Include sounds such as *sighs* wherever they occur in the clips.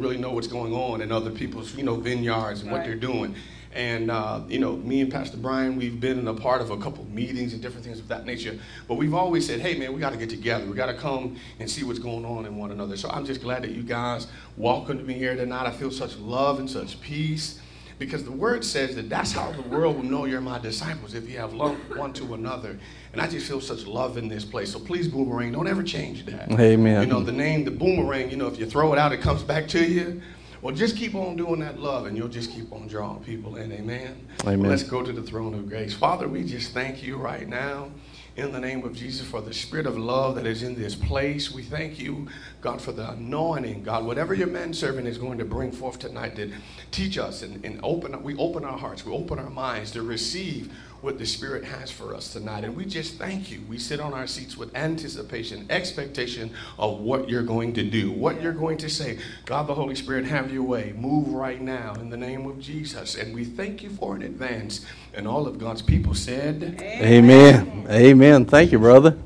don't really know what's going on in other people's, you know, vineyards and what they're doing. And, uh, you know, me and Pastor Brian, we've been a part of a couple of meetings and different things of that nature. But we've always said, hey, man, we got to get together. We got to come and see what's going on in one another. So I'm just glad that you guys welcomed me here tonight. I feel such love and such peace because the word says that that's how the world will know you're my disciples if you have love one to another. And I just feel such love in this place. So please, Boomerang, don't ever change that. Amen. You know, the name, the Boomerang, you know, if you throw it out, it comes back to you. Well, just keep on doing that love, and you'll just keep on drawing people in. Amen. Amen. Well, let's go to the throne of grace. Father, we just thank you right now in the name of Jesus for the spirit of love that is in this place. We thank you, God, for the anointing. God, whatever your manservant is going to bring forth tonight, to teach us and, and open we open our hearts, we open our minds to receive what the Spirit has for us tonight. And we just thank you. We sit on our seats with anticipation, expectation of what you're going to do, what you're going to say. God, the Holy Spirit, have your way. Move right now in the name of Jesus. And we thank you for in advance. And all of God's people said, Amen. Amen. Thank you, brother.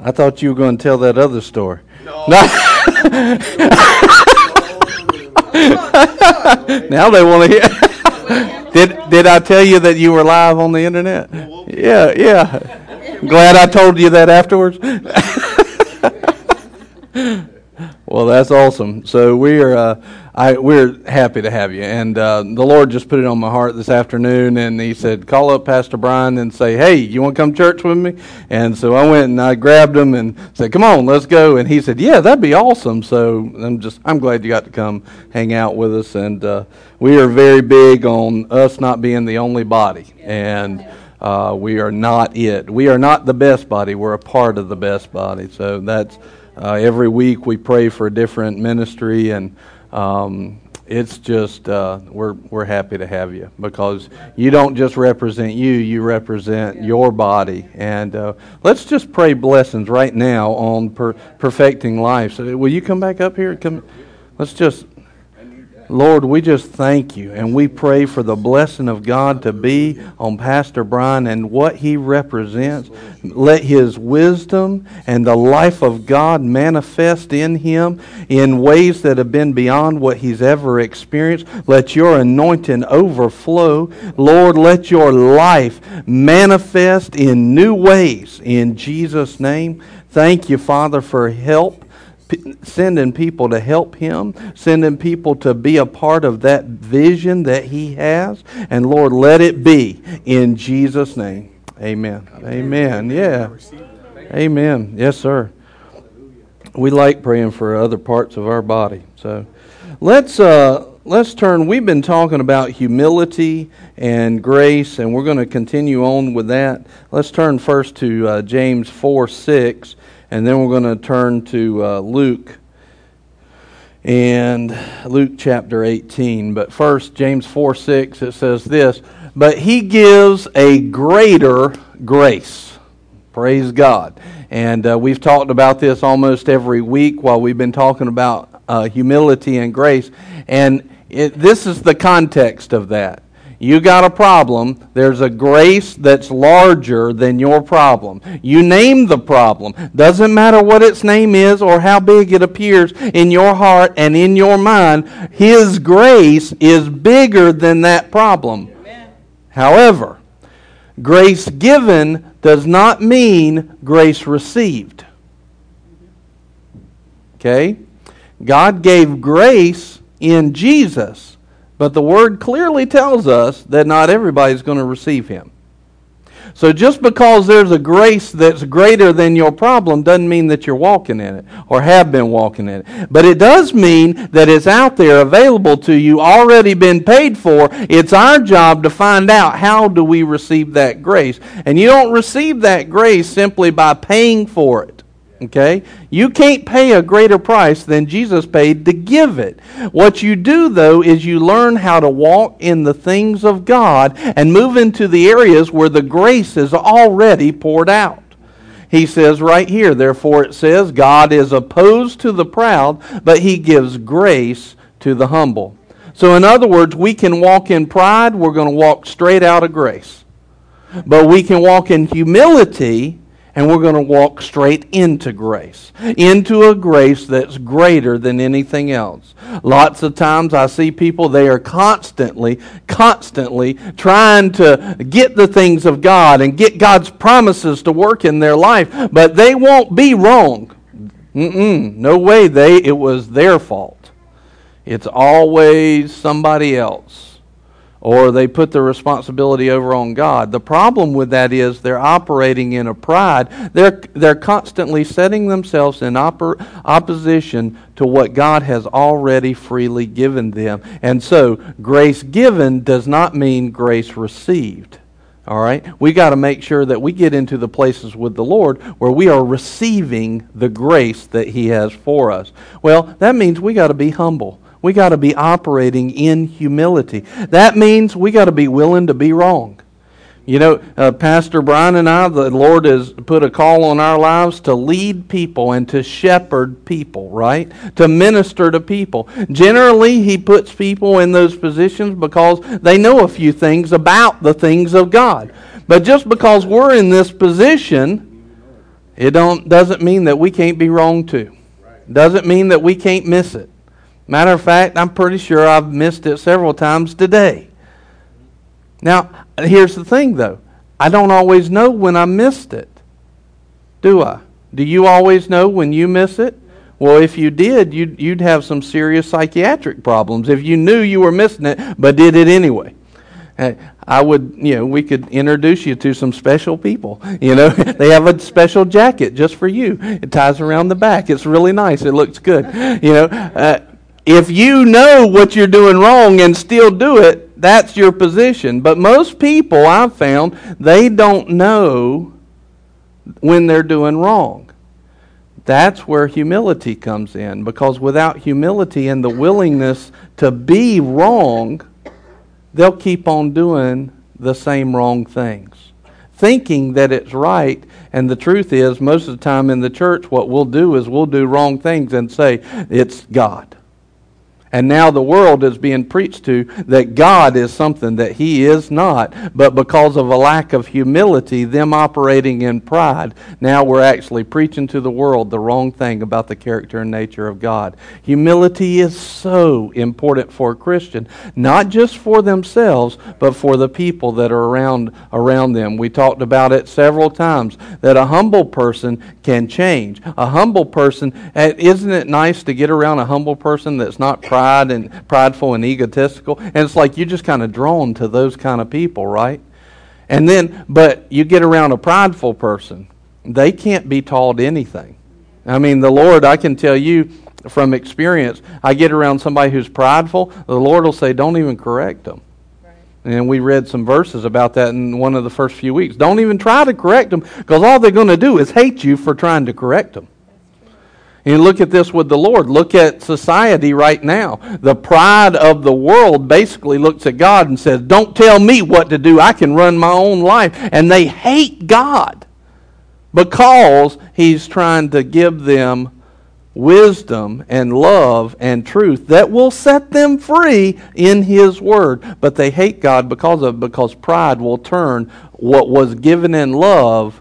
I thought you were going to tell that other story. No. *laughs* *laughs* now they want to hear. *laughs* did I tell you that you were live on the internet? Yeah, yeah. Glad I told you that afterwards. *laughs* well, that's awesome. So we are, uh, I we're happy to have you, and uh, the Lord just put it on my heart this afternoon, and He said, "Call up Pastor Brian and say, hey, you want to come church with me?" And so I went and I grabbed him and said, "Come on, let's go." And he said, "Yeah, that'd be awesome." So I'm just I'm glad you got to come hang out with us, and uh, we are very big on us not being the only body, and. Uh, we are not it. We are not the best body. We're a part of the best body. So that's uh, every week we pray for a different ministry, and um, it's just uh, we're we're happy to have you because you don't just represent you; you represent your body. And uh, let's just pray blessings right now on per- perfecting life. So, will you come back up here? Come. Let's just Lord, we just thank you and we pray for the blessing of God to be on Pastor Brian and what he represents. Let his wisdom and the life of God manifest in him in ways that have been beyond what he's ever experienced. Let your anointing overflow. Lord, let your life manifest in new ways in Jesus' name. Thank you, Father, for help sending people to help him, sending people to be a part of that vision that he has. And Lord, let it be in Jesus' name. Amen. Amen. Yeah. Amen. Yes, sir. We like praying for other parts of our body. So let's uh, let's turn. We've been talking about humility and grace, and we're going to continue on with that. Let's turn first to uh, James four six and then we're going to turn to uh, Luke and Luke chapter 18. But first, James 4 6, it says this But he gives a greater grace. Praise God. And uh, we've talked about this almost every week while we've been talking about uh, humility and grace. And it, this is the context of that. You got a problem. There's a grace that's larger than your problem. You name the problem. Doesn't matter what its name is or how big it appears in your heart and in your mind. His grace is bigger than that problem. Amen. However, grace given does not mean grace received. Okay? God gave grace in Jesus. But the word clearly tells us that not everybody's going to receive him. So just because there's a grace that's greater than your problem doesn't mean that you're walking in it or have been walking in it. But it does mean that it's out there available to you, already been paid for. It's our job to find out how do we receive that grace. And you don't receive that grace simply by paying for it. Okay? You can't pay a greater price than Jesus paid to give it. What you do, though, is you learn how to walk in the things of God and move into the areas where the grace is already poured out. He says right here, therefore it says, God is opposed to the proud, but he gives grace to the humble. So, in other words, we can walk in pride, we're going to walk straight out of grace. But we can walk in humility and we're going to walk straight into grace, into a grace that's greater than anything else. Lots of times I see people, they are constantly, constantly trying to get the things of God and get God's promises to work in their life, but they won't be wrong. Mm-mm, no way they it was their fault. It's always somebody else or they put the responsibility over on God. The problem with that is they're operating in a pride. They're, they're constantly setting themselves in oppor- opposition to what God has already freely given them. And so, grace given does not mean grace received. All right? We got to make sure that we get into the places with the Lord where we are receiving the grace that He has for us. Well, that means we got to be humble. We got to be operating in humility. That means we got to be willing to be wrong. You know, uh, Pastor Brian and I, the Lord has put a call on our lives to lead people and to shepherd people, right? To minister to people. Generally, He puts people in those positions because they know a few things about the things of God. But just because we're in this position, it don't, doesn't mean that we can't be wrong too. Doesn't mean that we can't miss it. Matter of fact, I'm pretty sure I've missed it several times today. Now, here's the thing though I don't always know when I missed it. Do I? Do you always know when you miss it? Well, if you did, you'd, you'd have some serious psychiatric problems if you knew you were missing it but did it anyway. I would, you know, we could introduce you to some special people. You know, *laughs* they have a special jacket just for you. It ties around the back. It's really nice. It looks good. You know, uh, if you know what you're doing wrong and still do it, that's your position. But most people I've found, they don't know when they're doing wrong. That's where humility comes in. Because without humility and the willingness to be wrong, they'll keep on doing the same wrong things. Thinking that it's right, and the truth is, most of the time in the church, what we'll do is we'll do wrong things and say, it's God. And now the world is being preached to that God is something that He is not. But because of a lack of humility, them operating in pride, now we're actually preaching to the world the wrong thing about the character and nature of God. Humility is so important for a Christian, not just for themselves, but for the people that are around, around them. We talked about it several times that a humble person can change. A humble person, eh, isn't it nice to get around a humble person that's not pride and prideful and egotistical. And it's like you're just kind of drawn to those kind of people, right? And then, but you get around a prideful person, they can't be taught anything. I mean, the Lord, I can tell you from experience, I get around somebody who's prideful, the Lord will say, don't even correct them. And we read some verses about that in one of the first few weeks. Don't even try to correct them because all they're going to do is hate you for trying to correct them. And look at this with the Lord. Look at society right now. The pride of the world basically looks at God and says, Don't tell me what to do. I can run my own life. And they hate God because He's trying to give them wisdom and love and truth that will set them free in His Word. But they hate God because of because pride will turn what was given in love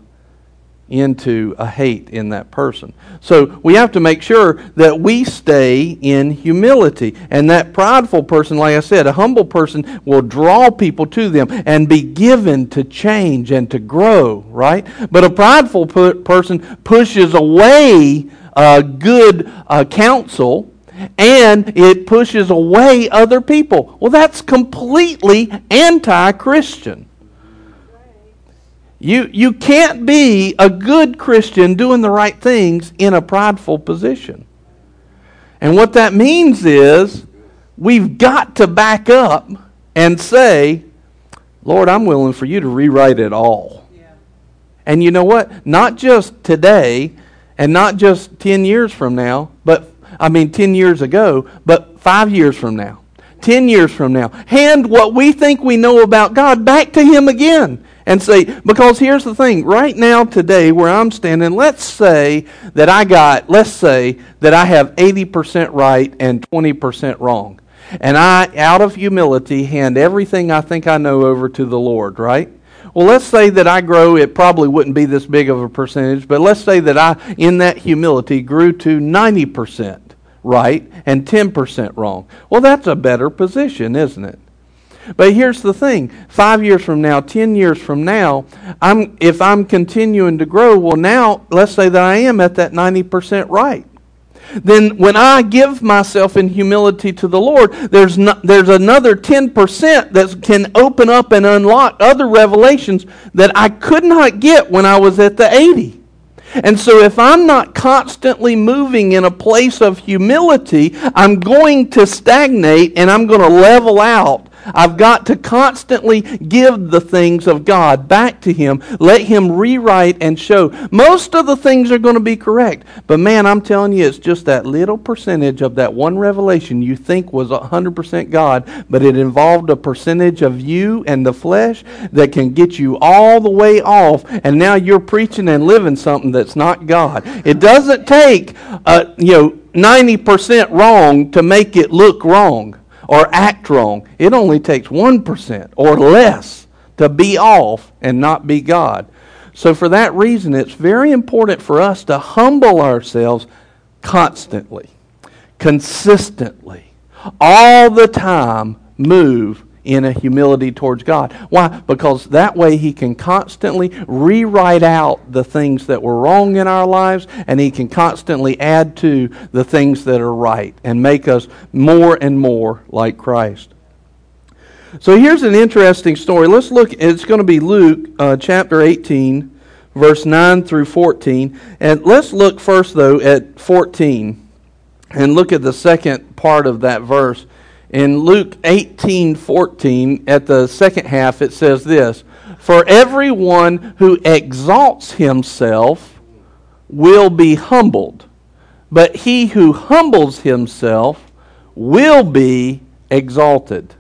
into a hate in that person. So we have to make sure that we stay in humility. And that prideful person, like I said, a humble person will draw people to them and be given to change and to grow, right? But a prideful person pushes away uh, good uh, counsel and it pushes away other people. Well, that's completely anti Christian. You, you can't be a good Christian doing the right things in a prideful position. And what that means is we've got to back up and say, Lord, I'm willing for you to rewrite it all. Yeah. And you know what? Not just today and not just 10 years from now, but I mean 10 years ago, but 5 years from now. 10 years from now. Hand what we think we know about God back to Him again and say, because here's the thing, right now, today, where I'm standing, let's say that I got, let's say that I have 80% right and 20% wrong. And I, out of humility, hand everything I think I know over to the Lord, right? Well, let's say that I grow, it probably wouldn't be this big of a percentage, but let's say that I, in that humility, grew to 90% right and 10% wrong. Well, that's a better position, isn't it? But here's the thing five years from now, 10 years from now, I'm, if I'm continuing to grow, well, now let's say that I am at that 90% right. Then, when I give myself in humility to the Lord, there's, there's another 10% that can open up and unlock other revelations that I could not get when I was at the 80. And so, if I'm not constantly moving in a place of humility, I'm going to stagnate and I'm going to level out I've got to constantly give the things of God back to Him. Let Him rewrite and show. Most of the things are going to be correct. But man, I'm telling you, it's just that little percentage of that one revelation you think was 100% God, but it involved a percentage of you and the flesh that can get you all the way off. And now you're preaching and living something that's not God. It doesn't take, uh, you know, 90% wrong to make it look wrong or act wrong. It only takes 1% or less to be off and not be God. So, for that reason, it's very important for us to humble ourselves constantly, consistently, all the time, move in a humility towards God. Why? Because that way He can constantly rewrite out the things that were wrong in our lives, and He can constantly add to the things that are right and make us more and more like Christ. So here's an interesting story. Let's look, it's going to be Luke uh, chapter 18, verse 9 through 14. And let's look first, though, at 14 and look at the second part of that verse. In Luke 18 14, at the second half, it says this For everyone who exalts himself will be humbled, but he who humbles himself will be exalted.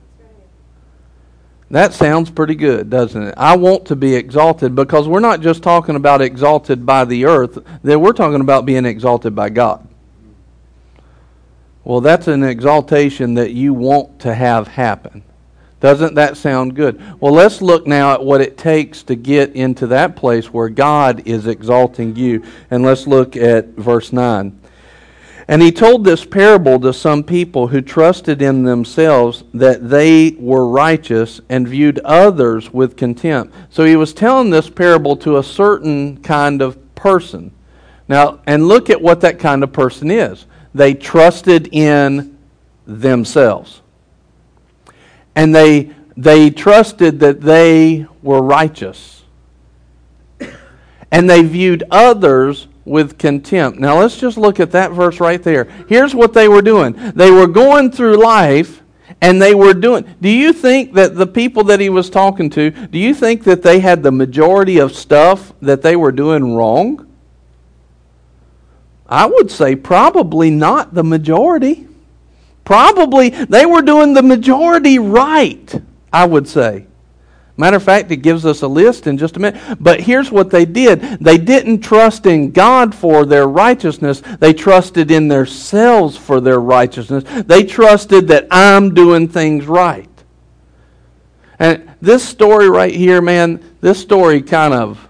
That sounds pretty good, doesn't it? I want to be exalted because we're not just talking about exalted by the earth, that we're talking about being exalted by God. Well, that's an exaltation that you want to have happen. Doesn't that sound good? Well, let's look now at what it takes to get into that place where God is exalting you. And let's look at verse 9. And he told this parable to some people who trusted in themselves that they were righteous and viewed others with contempt. So he was telling this parable to a certain kind of person. Now, and look at what that kind of person is they trusted in themselves. And they, they trusted that they were righteous. And they viewed others with contempt. Now let's just look at that verse right there. Here's what they were doing they were going through life and they were doing. Do you think that the people that he was talking to, do you think that they had the majority of stuff that they were doing wrong? I would say probably not the majority. Probably they were doing the majority right, I would say. Matter of fact, it gives us a list in just a minute. But here's what they did they didn't trust in God for their righteousness, they trusted in themselves for their righteousness. They trusted that I'm doing things right. And this story right here, man, this story kind of,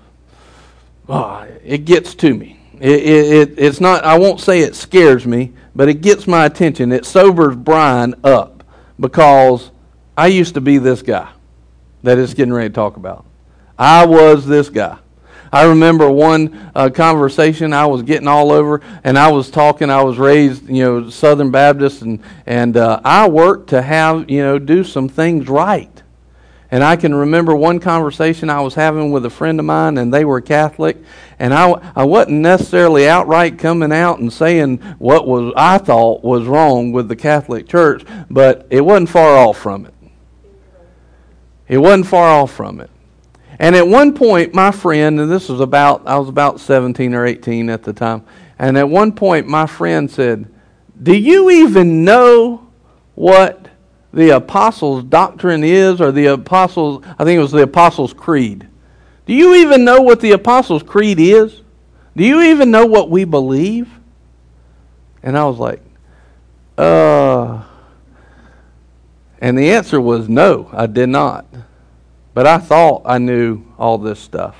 oh, it gets to me. It, it, it's not, I won't say it scares me, but it gets my attention. It sobers Brian up because I used to be this guy that is getting ready to talk about. I was this guy. I remember one uh, conversation I was getting all over, and I was talking. I was raised, you know, Southern Baptist, and and uh, I worked to have you know do some things right. And I can remember one conversation I was having with a friend of mine, and they were Catholic. And I, I wasn't necessarily outright coming out and saying what was I thought was wrong with the Catholic Church, but it wasn't far off from it. It wasn't far off from it. And at one point, my friend, and this was about, I was about 17 or 18 at the time, and at one point, my friend said, Do you even know what the apostles' doctrine is, or the apostles, I think it was the apostles' creed. Do you even know what the apostles' creed is? Do you even know what we believe? And I was like, uh. And the answer was no, I did not. but I thought I knew all this stuff.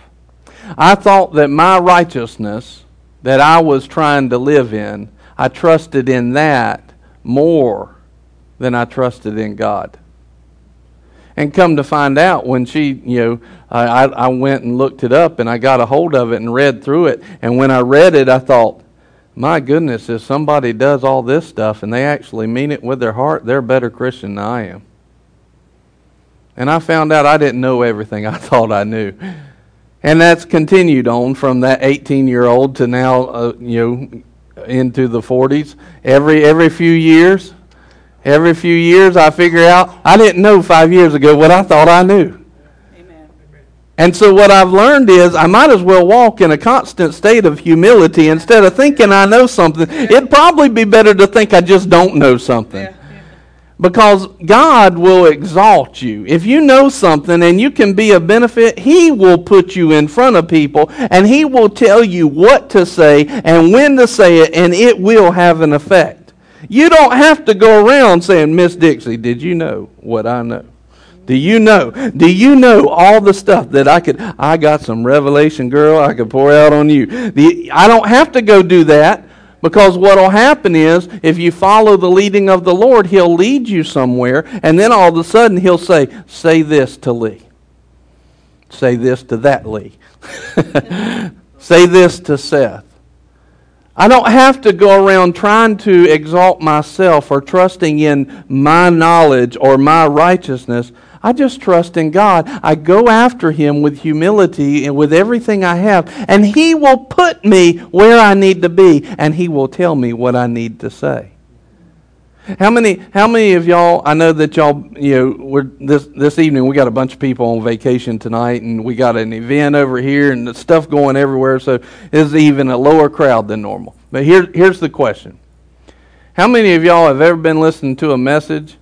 I thought that my righteousness that I was trying to live in, I trusted in that more than I trusted in God. And come to find out, when she, you know, I, I went and looked it up and I got a hold of it and read through it. And when I read it, I thought, my goodness, if somebody does all this stuff and they actually mean it with their heart, they're a better Christian than I am. And I found out I didn't know everything I *laughs* thought I knew. And that's continued on from that 18 year old to now, uh, you know, into the 40s. Every, every few years, every few years, I figure out I didn't know five years ago what I thought I knew. And so what I've learned is I might as well walk in a constant state of humility instead of thinking I know something. It'd probably be better to think I just don't know something. Because God will exalt you. If you know something and you can be a benefit, He will put you in front of people and He will tell you what to say and when to say it, and it will have an effect. You don't have to go around saying, Miss Dixie, did you know what I know? Do you know? Do you know all the stuff that I could? I got some revelation, girl. I could pour out on you. The, I don't have to go do that because what will happen is if you follow the leading of the Lord, He'll lead you somewhere, and then all of a sudden He'll say, "Say this to Lee. Say this to that Lee. *laughs* say this to Seth." I don't have to go around trying to exalt myself or trusting in my knowledge or my righteousness. I just trust in God. I go after Him with humility and with everything I have, and He will put me where I need to be, and He will tell me what I need to say. How many? How many of y'all? I know that y'all. You know, we're this this evening. We got a bunch of people on vacation tonight, and we got an event over here, and stuff going everywhere. So it's even a lower crowd than normal. But here, here's the question: How many of y'all have ever been listening to a message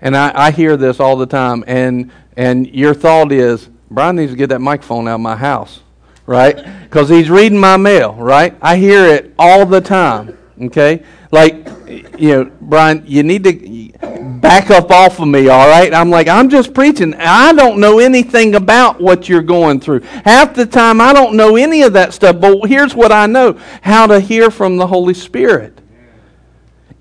and I, I hear this all the time, and and your thought is, Brian needs to get that microphone out of my house, right? Because he's reading my mail, right? I hear it all the time. Okay, like you know, Brian, you need to back up off of me, all right? I'm like, I'm just preaching. I don't know anything about what you're going through. Half the time, I don't know any of that stuff. But here's what I know: how to hear from the Holy Spirit.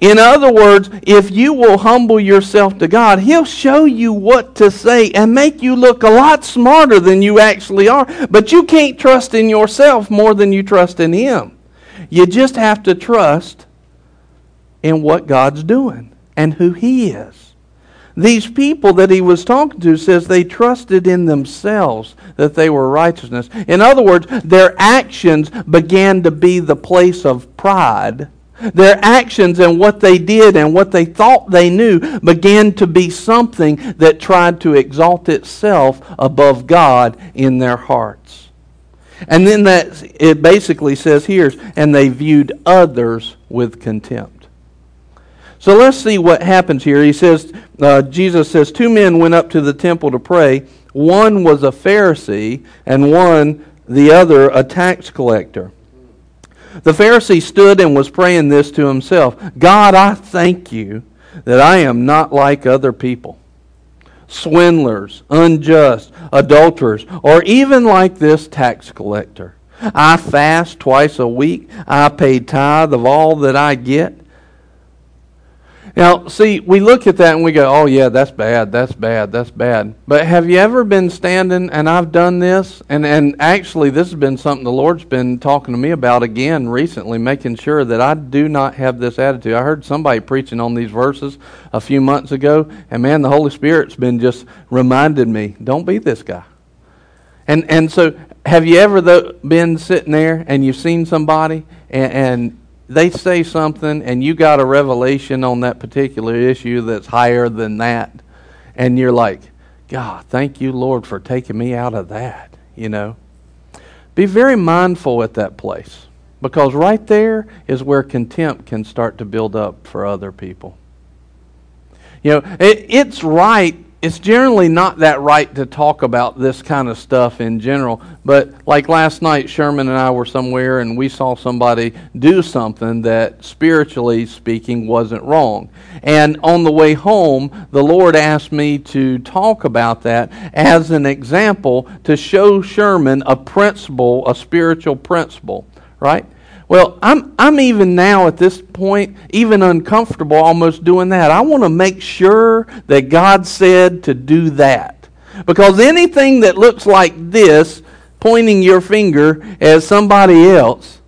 In other words, if you will humble yourself to God, He'll show you what to say and make you look a lot smarter than you actually are. But you can't trust in yourself more than you trust in Him. You just have to trust in what God's doing and who He is. These people that he was talking to says they trusted in themselves that they were righteousness. In other words, their actions began to be the place of pride their actions and what they did and what they thought they knew began to be something that tried to exalt itself above God in their hearts. And then that it basically says here, and they viewed others with contempt. So let's see what happens here. He says, uh, Jesus says, two men went up to the temple to pray. One was a Pharisee, and one, the other, a tax collector. The Pharisee stood and was praying this to himself God, I thank you that I am not like other people swindlers, unjust, adulterers, or even like this tax collector. I fast twice a week. I pay tithe of all that I get. Now, see, we look at that and we go, oh, yeah, that's bad, that's bad, that's bad. But have you ever been standing, and I've done this, and, and actually, this has been something the Lord's been talking to me about again recently, making sure that I do not have this attitude. I heard somebody preaching on these verses a few months ago, and man, the Holy Spirit's been just reminded me, don't be this guy. And, and so, have you ever been sitting there and you've seen somebody, and, and they say something and you got a revelation on that particular issue that's higher than that and you're like god thank you lord for taking me out of that you know? Be very mindful at that place because right there is where contempt can start to build up for other people. You know it, it's right it's generally not that right to talk about this kind of stuff in general. But like last night, Sherman and I were somewhere and we saw somebody do something that, spiritually speaking, wasn't wrong. And on the way home, the Lord asked me to talk about that as an example to show Sherman a principle, a spiritual principle, right? Well, I'm, I'm even now at this point, even uncomfortable almost doing that. I want to make sure that God said to do that. Because anything that looks like this, pointing your finger at somebody else,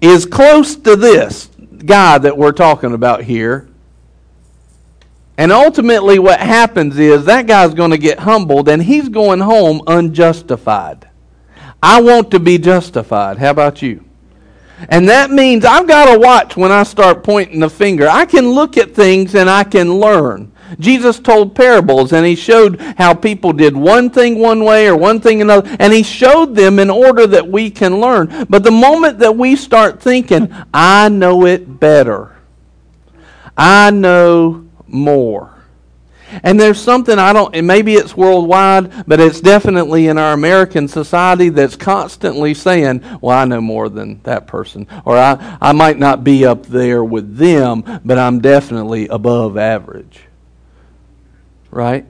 is close to this guy that we're talking about here. And ultimately, what happens is that guy's going to get humbled and he's going home unjustified. I want to be justified. How about you? And that means I've got to watch when I start pointing the finger. I can look at things and I can learn. Jesus told parables and he showed how people did one thing one way or one thing another, and he showed them in order that we can learn. But the moment that we start thinking, I know it better, I know more, and there's something I don't, and maybe it's worldwide, but it's definitely in our American society that's constantly saying, well, I know more than that person. Or I, I might not be up there with them, but I'm definitely above average. Right?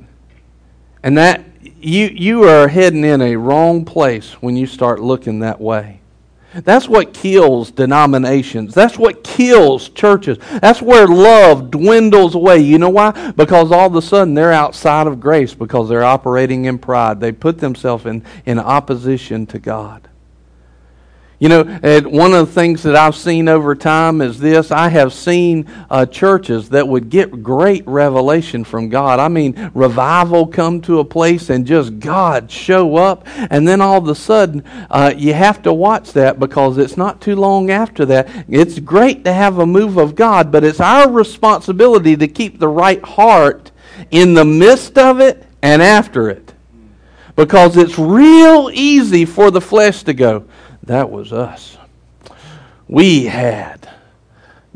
And that, you, you are heading in a wrong place when you start looking that way. That's what kills denominations. That's what kills churches. That's where love dwindles away. You know why? Because all of a sudden they're outside of grace because they're operating in pride. They put themselves in, in opposition to God. You know, one of the things that I've seen over time is this. I have seen uh, churches that would get great revelation from God. I mean, revival come to a place and just God show up. And then all of a sudden, uh, you have to watch that because it's not too long after that. It's great to have a move of God, but it's our responsibility to keep the right heart in the midst of it and after it. Because it's real easy for the flesh to go, that was us. We had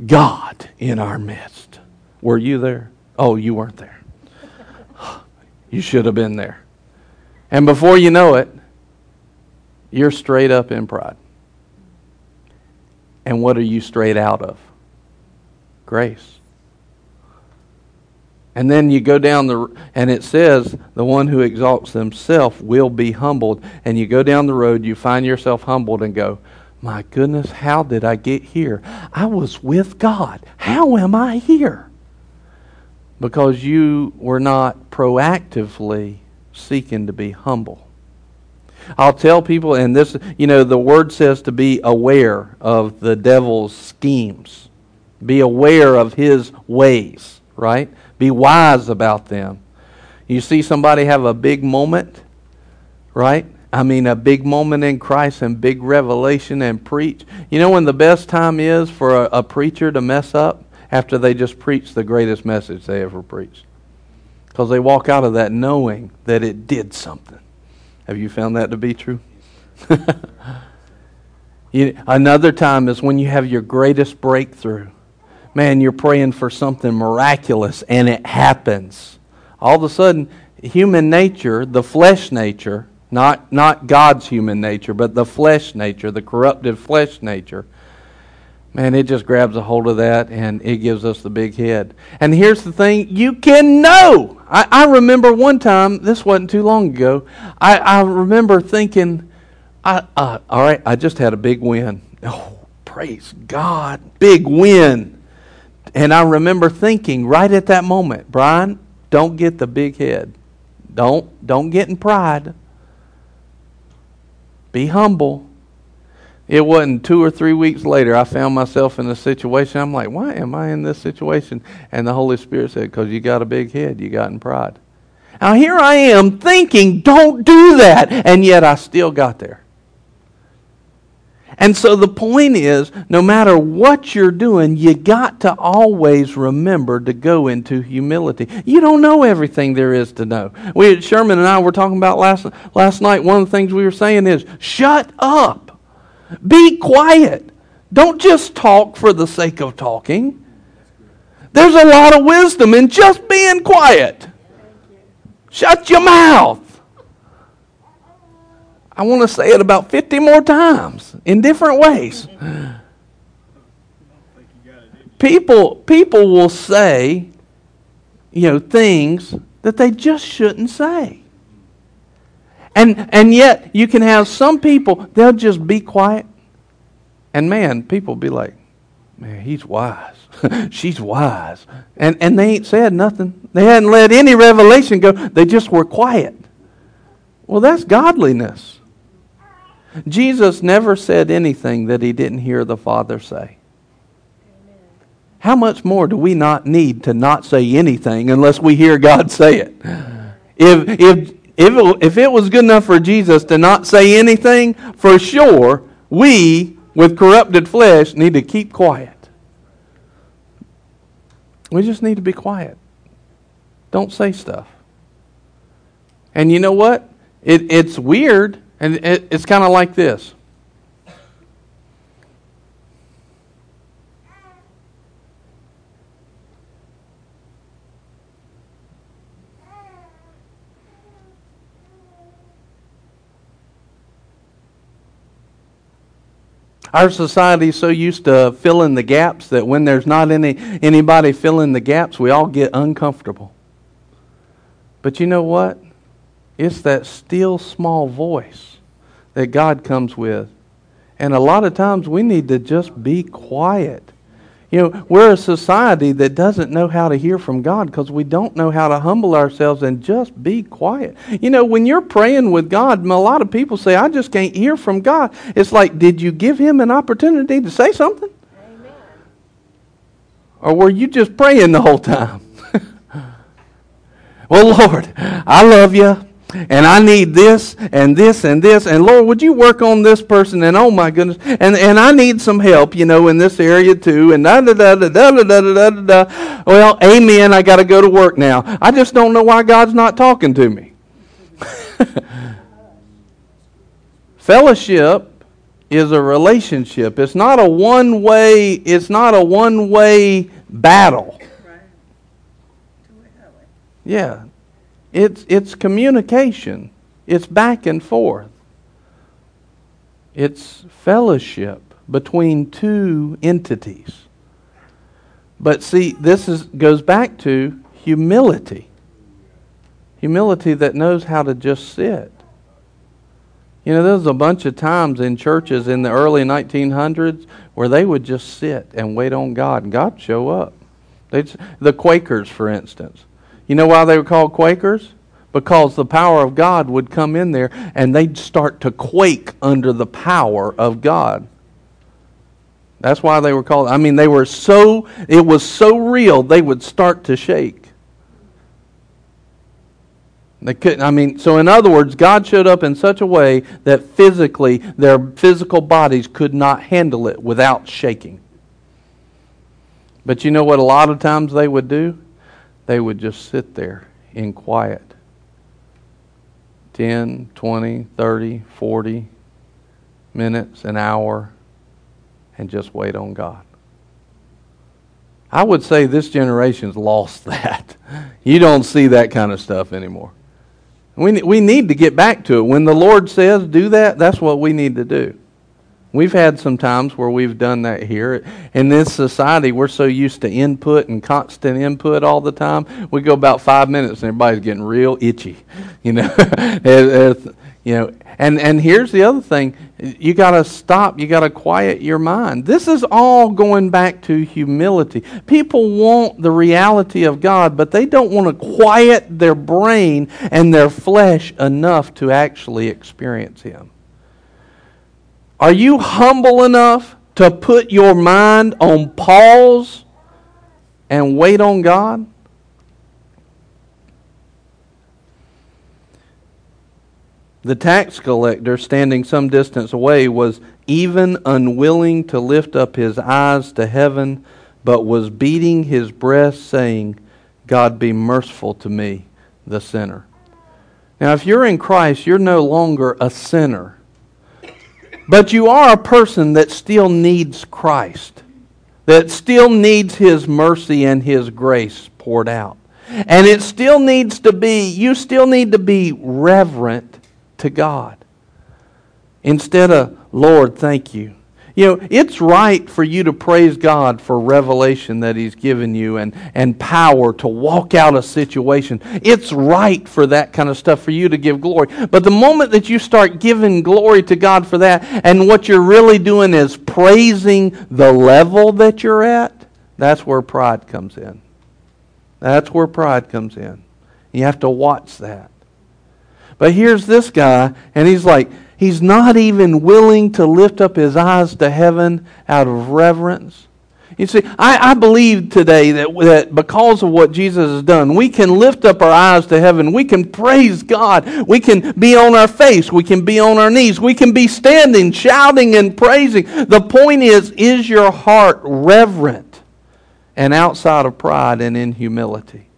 God in our midst. Were you there? Oh, you weren't there. *sighs* You should have been there. And before you know it, you're straight up in pride. And what are you straight out of? Grace. And then you go down the, and it says, the one who exalts himself will be humbled. And you go down the road, you find yourself humbled and go, my goodness, how did I get here? I was with God. How am I here? Because you were not proactively seeking to be humble. I'll tell people, and this, you know, the word says to be aware of the devil's schemes, be aware of his ways, right? Be wise about them. You see somebody have a big moment, right? I mean, a big moment in Christ and big revelation and preach. You know when the best time is for a, a preacher to mess up? After they just preach the greatest message they ever preached. Because they walk out of that knowing that it did something. Have you found that to be true? *laughs* you, another time is when you have your greatest breakthrough man, you're praying for something miraculous and it happens. All of a sudden, human nature, the flesh nature, not, not God's human nature, but the flesh nature, the corrupted flesh nature, man, it just grabs a hold of that and it gives us the big head. And here's the thing you can know. I, I remember one time, this wasn't too long ago, I, I remember thinking, I, uh, all right, I just had a big win. Oh, praise God, big win. And I remember thinking right at that moment, Brian, don't get the big head. Don't don't get in pride. Be humble. It wasn't two or three weeks later I found myself in a situation. I'm like, why am I in this situation? And the Holy Spirit said, because you got a big head, you got in pride. Now here I am thinking, don't do that, and yet I still got there. And so the point is no matter what you're doing, you got to always remember to go into humility. You don't know everything there is to know. We Sherman and I were talking about last last night. One of the things we were saying is shut up. Be quiet. Don't just talk for the sake of talking. There's a lot of wisdom in just being quiet. Shut your mouth. I want to say it about 50 more times in different ways. People, people will say, you know, things that they just shouldn't say. And, and yet, you can have some people, they'll just be quiet. And man, people be like, man, he's wise. *laughs* She's wise. And, and they ain't said nothing. They hadn't let any revelation go. They just were quiet. Well, that's godliness. Jesus never said anything that he didn't hear the Father say. How much more do we not need to not say anything unless we hear God say it? If, if, if, it, if it was good enough for Jesus to not say anything, for sure, we, with corrupted flesh, need to keep quiet. We just need to be quiet. Don't say stuff. And you know what? It, it's weird, and it, it's kind of like this. Our society is so used to filling the gaps that when there's not any anybody filling the gaps, we all get uncomfortable. But you know what? It's that still small voice that God comes with. And a lot of times we need to just be quiet you know, we're a society that doesn't know how to hear from God because we don't know how to humble ourselves and just be quiet. You know, when you're praying with God, a lot of people say, I just can't hear from God. It's like, did you give him an opportunity to say something? Amen. Or were you just praying the whole time? *laughs* well, Lord, I love you and I need this and this and this. And Lord, would you work on this person? And oh my goodness, and, and I need some help, you know, in this area too. And da da da da da da da da da. da. Well, amen. I got to go to work now. I just don't know why God's not talking to me. *laughs* Fellowship is a relationship. It's not a one way. It's not a one way battle. Yeah, it's, it's communication, it's back and forth, it's fellowship between two entities. But see, this is, goes back to humility. Humility that knows how to just sit. You know, there was a bunch of times in churches in the early 1900s where they would just sit and wait on God, and God show up. They'd, the Quakers, for instance, you know why they were called Quakers? Because the power of God would come in there and they'd start to quake under the power of God. That's why they were called. I mean, they were so, it was so real, they would start to shake. They couldn't, I mean, so in other words, God showed up in such a way that physically, their physical bodies could not handle it without shaking. But you know what a lot of times they would do? They would just sit there in quiet 10, 20, 30, 40 minutes, an hour, and just wait on God. I would say this generation's lost *laughs* that. You don't see that kind of stuff anymore. We, we need to get back to it. When the Lord says do that, that's what we need to do. We've had some times where we've done that here. In this society, we're so used to input and constant input all the time. We go about five minutes and everybody's getting real itchy, you know. *laughs* you know, and and here's the other thing: you got to stop. You got to quiet your mind. This is all going back to humility. People want the reality of God, but they don't want to quiet their brain and their flesh enough to actually experience Him. Are you humble enough to put your mind on pause and wait on God? The tax collector, standing some distance away, was even unwilling to lift up his eyes to heaven, but was beating his breast, saying, God be merciful to me, the sinner. Now, if you're in Christ, you're no longer a sinner. But you are a person that still needs Christ, that still needs His mercy and His grace poured out. And it still needs to be, you still need to be reverent to God. Instead of, Lord, thank you. You know, it's right for you to praise God for revelation that He's given you and, and power to walk out a situation. It's right for that kind of stuff for you to give glory. But the moment that you start giving glory to God for that, and what you're really doing is praising the level that you're at, that's where pride comes in. That's where pride comes in. You have to watch that. But here's this guy, and he's like, He's not even willing to lift up his eyes to heaven out of reverence. You see, I, I, believe today that, that because of what Jesus has done, we can lift up our eyes to heaven. We can praise God. We can be on our face. We can be on our knees. We can be standing, shouting, and praising. The point is, is your heart reverent and outside of pride and in humility?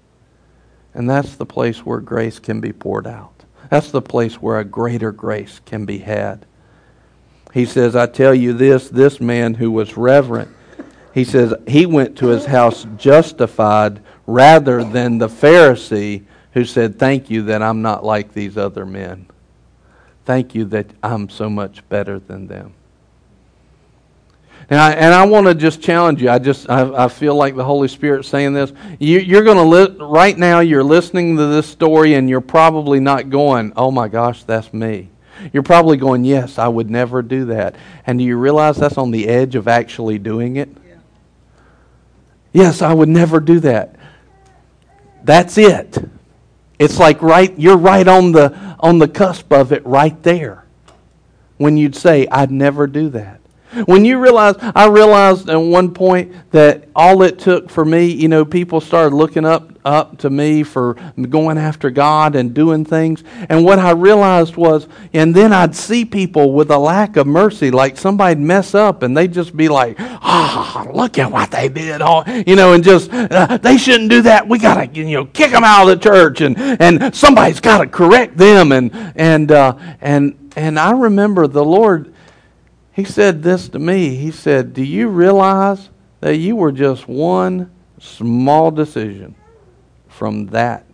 And that's the place where grace can be poured out. That's the place where a greater grace can be had. He says, I tell you this this man who was reverent, he says, he went to his house justified rather than the Pharisee who said, Thank you that I'm not like these other men. Thank you that I'm so much better than them. And I, and I want to just challenge you. I just I, I feel like the Holy Spirit saying this. You, are going to li- right now. You're listening to this story, and you're probably not going, "Oh my gosh, that's me." You're probably going, "Yes, I would never do that." And do you realize that's on the edge of actually doing it? Yeah. Yes, I would never do that. That's it. It's like right. You're right on the on the cusp of it, right there. When you'd say, "I'd never do that." When you realize, I realized at one point that all it took for me, you know, people started looking up up to me for going after God and doing things. And what I realized was, and then I'd see people with a lack of mercy, like somebody'd mess up and they'd just be like, ah, oh, look at what they did. Oh, you know, and just, uh, they shouldn't do that. We got to, you know, kick them out of the church and, and somebody's got to correct them. And, and, uh, and, and I remember the Lord, he said this to me. He said, Do you realize that you were just one small decision from that?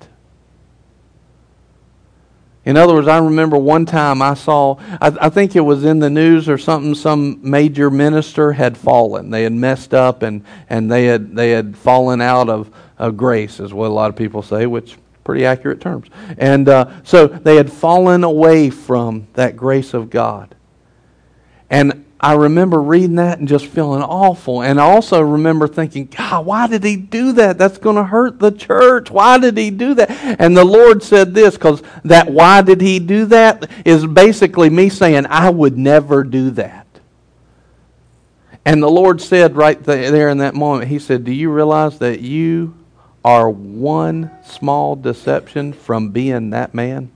In other words, I remember one time I saw, I, I, think it was in the news or something, some major minister had fallen. They had messed up and, and they, had, they had fallen out of, of grace, is what a lot of people say, which pretty accurate terms. And uh, so they had fallen away from that grace of God. And I remember reading that and just feeling awful. And I also remember thinking, God, why did he do that? That's going to hurt the church. Why did he do that? And the Lord said this because that why did he do that is basically me saying, I would never do that. And the Lord said right there in that moment, He said, Do you realize that you are one small deception from being that man?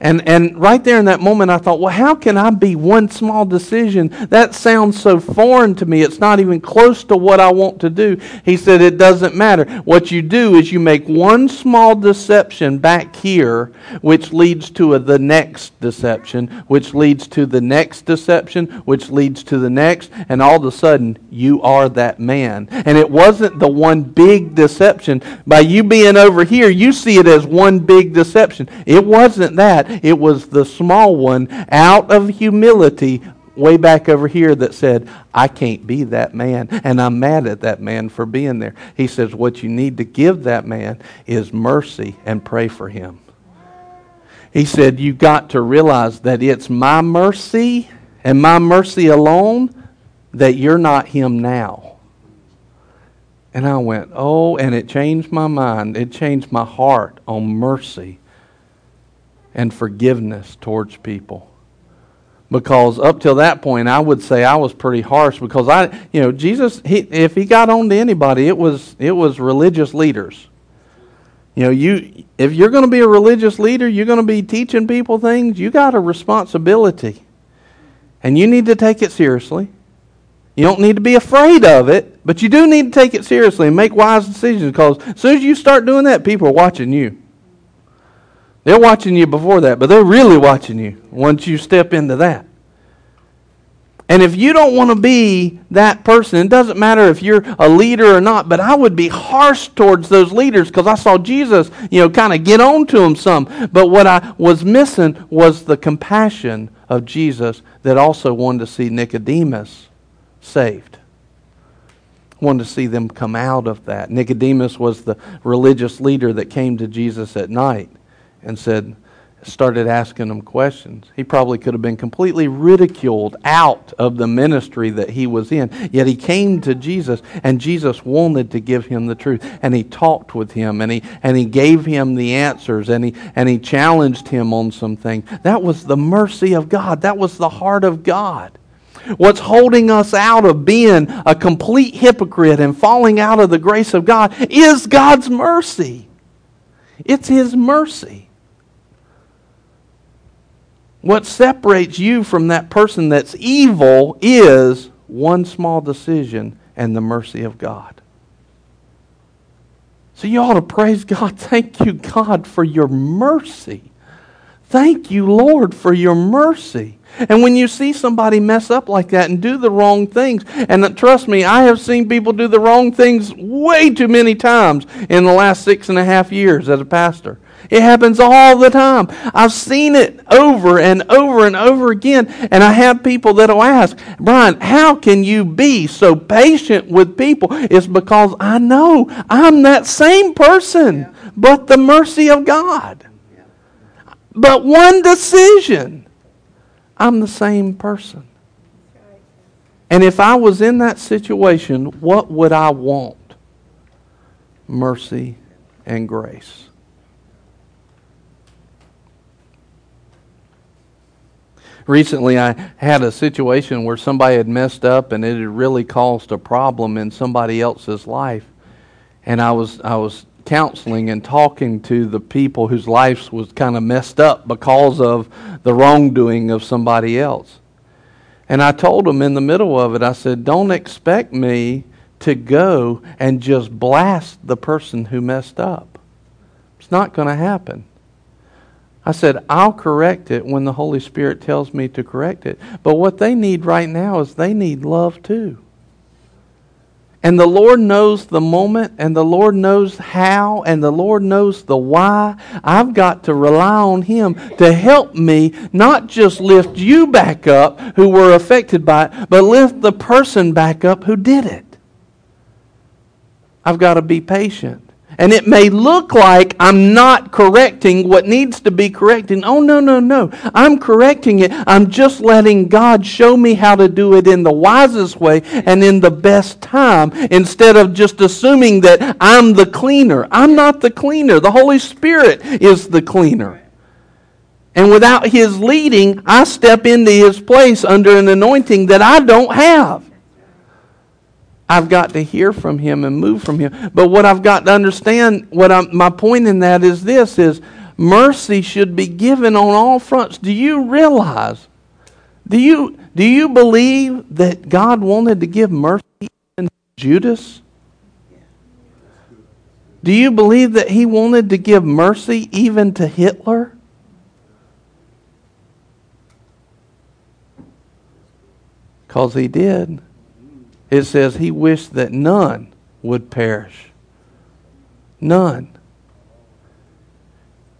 And, and right there in that moment, I thought, well, how can I be one small decision? That sounds so foreign to me. It's not even close to what I want to do. He said, it doesn't matter. What you do is you make one small deception back here, which leads to a, the next deception, which leads to the next deception, which leads to the next, and all of a sudden, you are that man. And it wasn't the one big deception. By you being over here, you see it as one big deception. It wasn't that that. It was the small one out of humility way back over here that said, I can't be that man, and I'm mad at that man for being there. He says, What you need to give that man is mercy and pray for him. He said, You got to realize that it's my mercy and my mercy alone that you're not him now. And I went, Oh, and it changed my mind. It changed my heart on mercy and forgiveness towards people. Because up till that point, I would say I was pretty harsh because I, you know, Jesus, he, if he got on to anybody, it was it was religious leaders. You know, you if you're going to be a religious leader, you're going to be teaching people things. You got a responsibility, and you need to take it seriously. You don't need to be afraid of it, but you do need to take it seriously and make wise decisions. Because as soon as you start doing that, people are watching you. They're watching you before that, but they're really watching you once you step into that. And if you don't want to be that person, it doesn't matter if you're a leader or not, but I would be harsh towards those leaders because I saw Jesus, you know, kind of get on to them some. But what I was missing was the compassion of Jesus that also wanted to see Nicodemus saved. Wanted to see them come out of that. Nicodemus was the religious leader that came to Jesus at night and said, started asking him questions. He probably could have been completely ridiculed out of the ministry that he was in. Yet he came to Jesus, and Jesus wanted to give him the truth. And he talked with him, and he, and he gave him the answers, and he, and he challenged him on some things. That was the mercy of God, that was the heart of God. What's holding us out of being a complete hypocrite and falling out of the grace of God is God's mercy. It's His mercy. What separates you from that person that's evil is one small decision and the mercy of God. So you ought to praise God. *laughs* Thank you, God, for your mercy. Thank you, Lord, for your mercy. And when you see somebody mess up like that and do the wrong things, and uh, trust me, I have seen people do the wrong things way too many times in the last six and a half years as a pastor. It happens all the time. I've seen it over and over and over again. And I have people that'll ask, Brian, how can you be so patient with people? It's because I know I'm that same person, but the mercy of God. But one decision, I'm the same person. And if I was in that situation, what would I want? Mercy and grace. Recently, I had a situation where somebody had messed up and it had really caused a problem in somebody else's life. And I was, I was counseling and talking to the people whose lives was kind of messed up because of the wrongdoing of somebody else. And I told them in the middle of it, I said, Don't expect me to go and just blast the person who messed up. It's not going to happen. I said, I'll correct it when the Holy Spirit tells me to correct it. But what they need right now is they need love too. And the Lord knows the moment, and the Lord knows how, and the Lord knows the why. I've got to rely on Him to help me not just lift you back up who were affected by it, but lift the person back up who did it. I've got to be patient. And it may look like I'm not correcting what needs to be corrected. Oh, no, no, no. I'm correcting it. I'm just letting God show me how to do it in the wisest way and in the best time instead of just assuming that I'm the cleaner. I'm not the cleaner. The Holy Spirit is the cleaner. And without His leading, I step into His place under an anointing that I don't have. I've got to hear from him and move from him. But what I've got to understand, what I'm, my point in that is this is mercy should be given on all fronts. Do you realize? Do you do you believe that God wanted to give mercy to Judas? Do you believe that he wanted to give mercy even to Hitler? Because he did it says he wished that none would perish. None.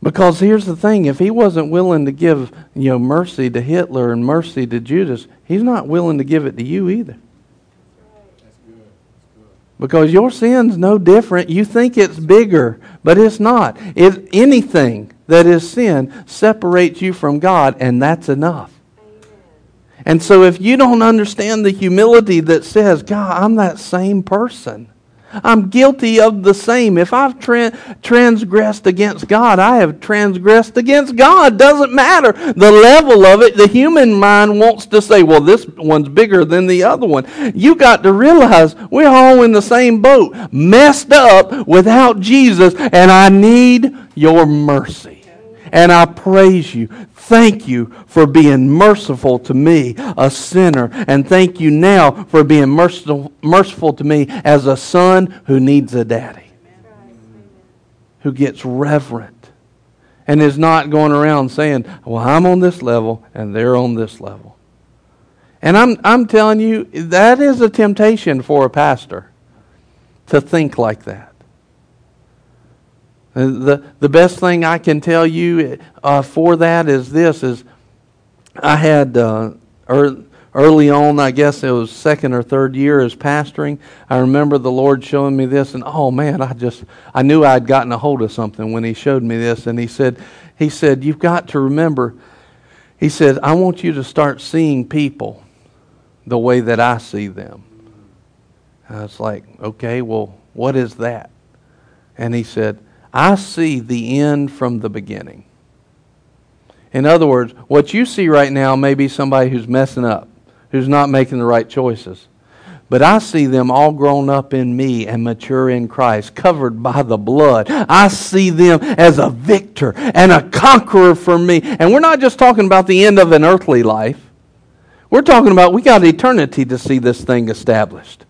Because here's the thing, if he wasn't willing to give, you know, mercy to Hitler and mercy to Judas, he's not willing to give it to you either. Because your sin's no different. You think it's bigger, but it's not. If anything that is sin separates you from God, and that's enough. And so, if you don't understand the humility that says, God, I'm that same person. I'm guilty of the same. If I've tra- transgressed against God, I have transgressed against God. Doesn't matter the level of it. The human mind wants to say, well, this one's bigger than the other one. You got to realize we're all in the same boat, messed up without Jesus, and I need your mercy. And I praise you. Thank you for being merciful to me, a sinner. And thank you now for being merciful, merciful to me as a son who needs a daddy, who gets reverent and is not going around saying, Well, I'm on this level and they're on this level. And I'm, I'm telling you, that is a temptation for a pastor to think like that. The, the best thing I can tell you uh, for that is this is I had uh, early on, I guess it was second or third year as pastoring, I remember the Lord showing me this and oh man, I just I knew I'd gotten a hold of something when he showed me this and he said he said you've got to remember he said I want you to start seeing people the way that I see them. I was like, okay, well, what is that? And he said, I see the end from the beginning. In other words, what you see right now may be somebody who's messing up, who's not making the right choices. But I see them all grown up in me and mature in Christ, covered by the blood. I see them as a victor and a conqueror for me. And we're not just talking about the end of an earthly life. We're talking about we got eternity to see this thing established.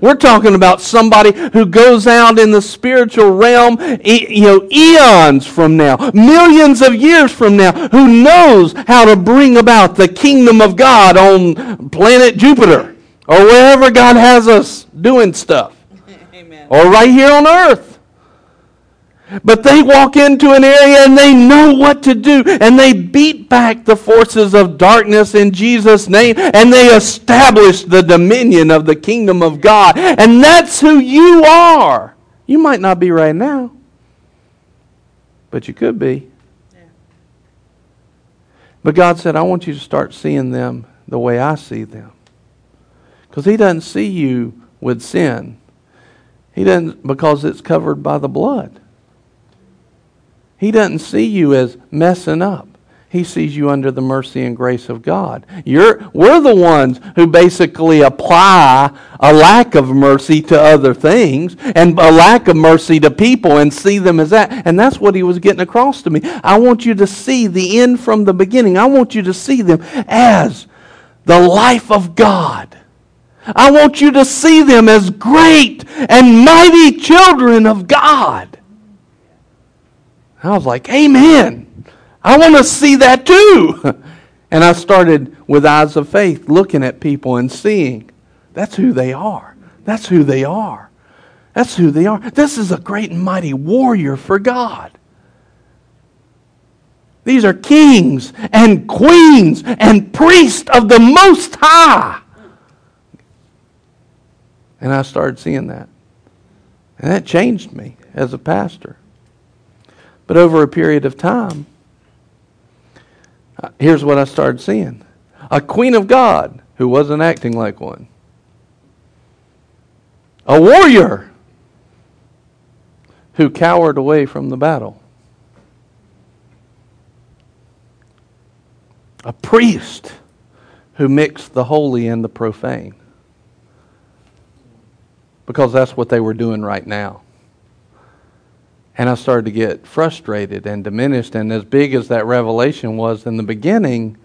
We're talking about somebody who goes out in the spiritual realm, you know, eons from now, millions of years from now, who knows how to bring about the kingdom of God on planet Jupiter or wherever God has us doing stuff. *laughs* Amen. Or right here on earth. But they walk into an area and they know what to do. And they beat back the forces of darkness in Jesus' name. And they establish the dominion of the kingdom of God. And that's who you are. You might not be right now, but you could be. But God said, I want you to start seeing them the way I see them. Because He doesn't see you with sin. He doesn't, because it's covered by the blood. He doesn't see you as messing up. He sees you under the mercy and grace of God. You're, we're the ones who basically apply a lack of mercy to other things and a lack of mercy to people and see them as that. And that's what he was getting across to me. I want you to see the end from the beginning. I want you to see them as the life of God. I want you to see them as great and mighty children of God. I was like, Amen. I want to see that too. *laughs* And I started with eyes of faith looking at people and seeing that's who they are. That's who they are. That's who they are. This is a great and mighty warrior for God. These are kings and queens and priests of the Most High. And I started seeing that. And that changed me as a pastor. But over a period of time, uh, here's what I started seeing a queen of God who wasn't acting like one, a warrior who cowered away from the battle, a priest who mixed the holy and the profane. Because that's what they were doing right now. And I started to get frustrated and diminished. And as big as that revelation was in the beginning,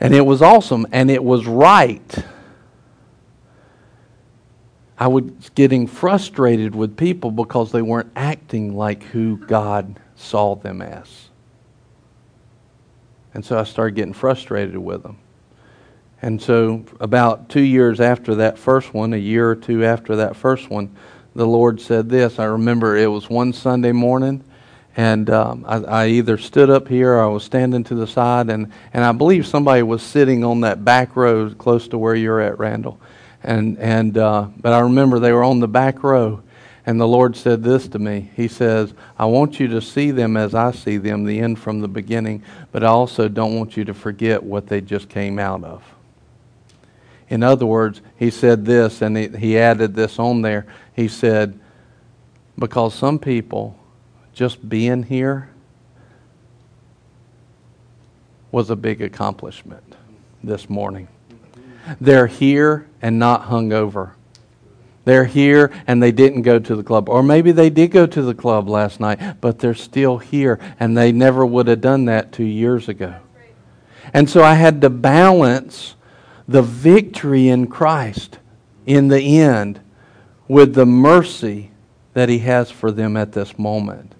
and it was awesome and it was right, I was getting frustrated with people because they weren't acting like who God saw them as. And so I started getting frustrated with them. And so, about two years after that first one, a year or two after that first one, the Lord said this. I remember it was one Sunday morning, and um, I, I, either stood up here or I was standing to the side, and, and I believe somebody was sitting on that back row close to where you're at, Randall. And, and, uh, but I remember they were on the back row, and the Lord said this to me. He says, I want you to see them as I see them, the end from the beginning, but I also don't want you to forget what they just came out of. In other words, he said this, and he, he added this on there. He said, because some people just being here was a big accomplishment this morning. They're here and not hung over. They're here and they didn't go to the club. Or maybe they did go to the club last night, but they're still here and they never would have done that two years ago. And so I had to balance the victory in Christ in the end with the mercy that He has for them at this moment.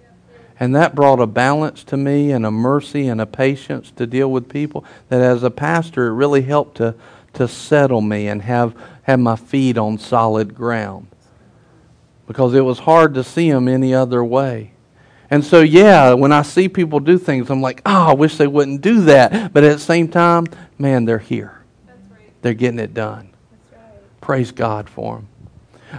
And that brought a balance to me and a mercy and a patience to deal with people that as a pastor, it really helped to, to settle me and have, have my feet on solid ground. Because it was hard to see them any other way. And so, yeah, when I see people do things, I'm like, oh, I wish they wouldn't do that. But at the same time, man, they're here. They're getting it done. Right. Praise God for them.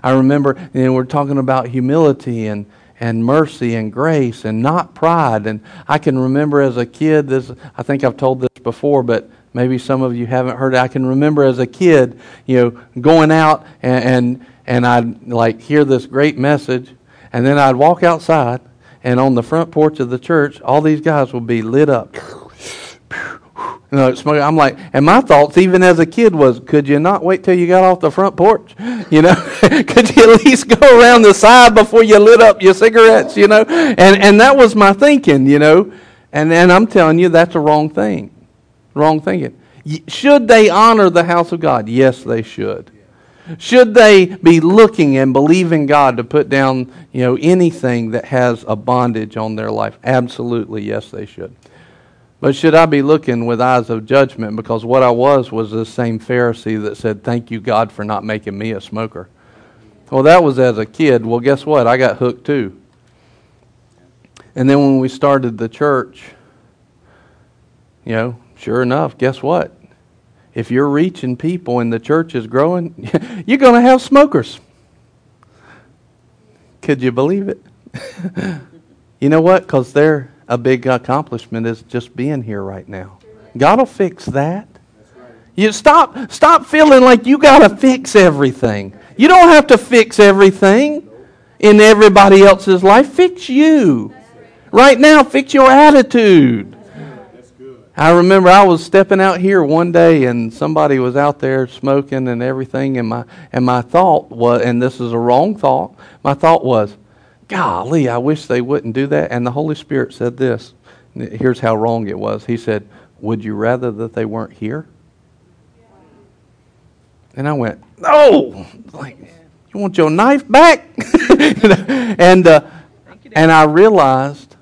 I remember, and we're talking about humility and, and mercy and grace and not pride. And I can remember as a kid, this, I think I've told this before, but maybe some of you haven't heard it. I can remember as a kid, you know, going out and, and, and I'd like hear this great message, and then I'd walk outside, and on the front porch of the church, all these guys would be lit up. You know, I'm like, and my thoughts, even as a kid, was, could you not wait till you got off the front porch? *laughs* You know, *laughs* could you at least go around the side before you lit up your cigarettes? You know, and and that was my thinking. You know, and and I'm telling you, that's a wrong thing, wrong thinking. Should they honor the house of God? Yes, they should. Should they be looking and believing God to put down, you know, anything that has a bondage on their life? Absolutely, yes, they should. But should I be looking with eyes of judgment? Because what I was was the same Pharisee that said, Thank you, God, for not making me a smoker. Well, that was as a kid. Well, guess what? I got hooked too. And then when we started the church, you know, sure enough, guess what? If you're reaching people and the church is growing, *laughs* you're going to have smokers. Could you believe it? *laughs* you know what? Because they're a big accomplishment is just being here right now. God will fix that. You stop stop feeling like you got to fix everything. You don't have to fix everything in everybody else's life. Fix you. Right now, fix your attitude. I remember I was stepping out here one day and somebody was out there smoking and everything and my and my thought was and this is a wrong thought. My thought was, golly, I wish they wouldn't do that. And the Holy Spirit said this. Here's how wrong it was. He said, Would you rather that they weren't here? And I went, No! Like, you want your knife back? *laughs* and, uh, and I realized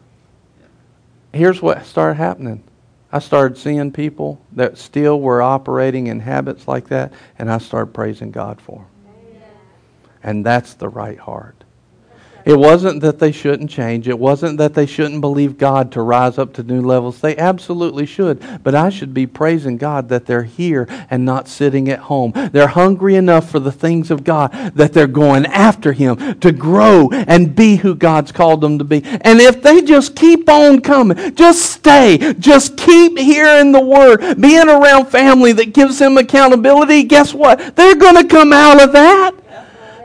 here's what started happening. I started seeing people that still were operating in habits like that, and I started praising God for them. And that's the right heart. It wasn't that they shouldn't change. It wasn't that they shouldn't believe God to rise up to new levels. They absolutely should. But I should be praising God that they're here and not sitting at home. They're hungry enough for the things of God that they're going after Him to grow and be who God's called them to be. And if they just keep on coming, just stay, just keep hearing the Word, being around family that gives them accountability, guess what? They're going to come out of that.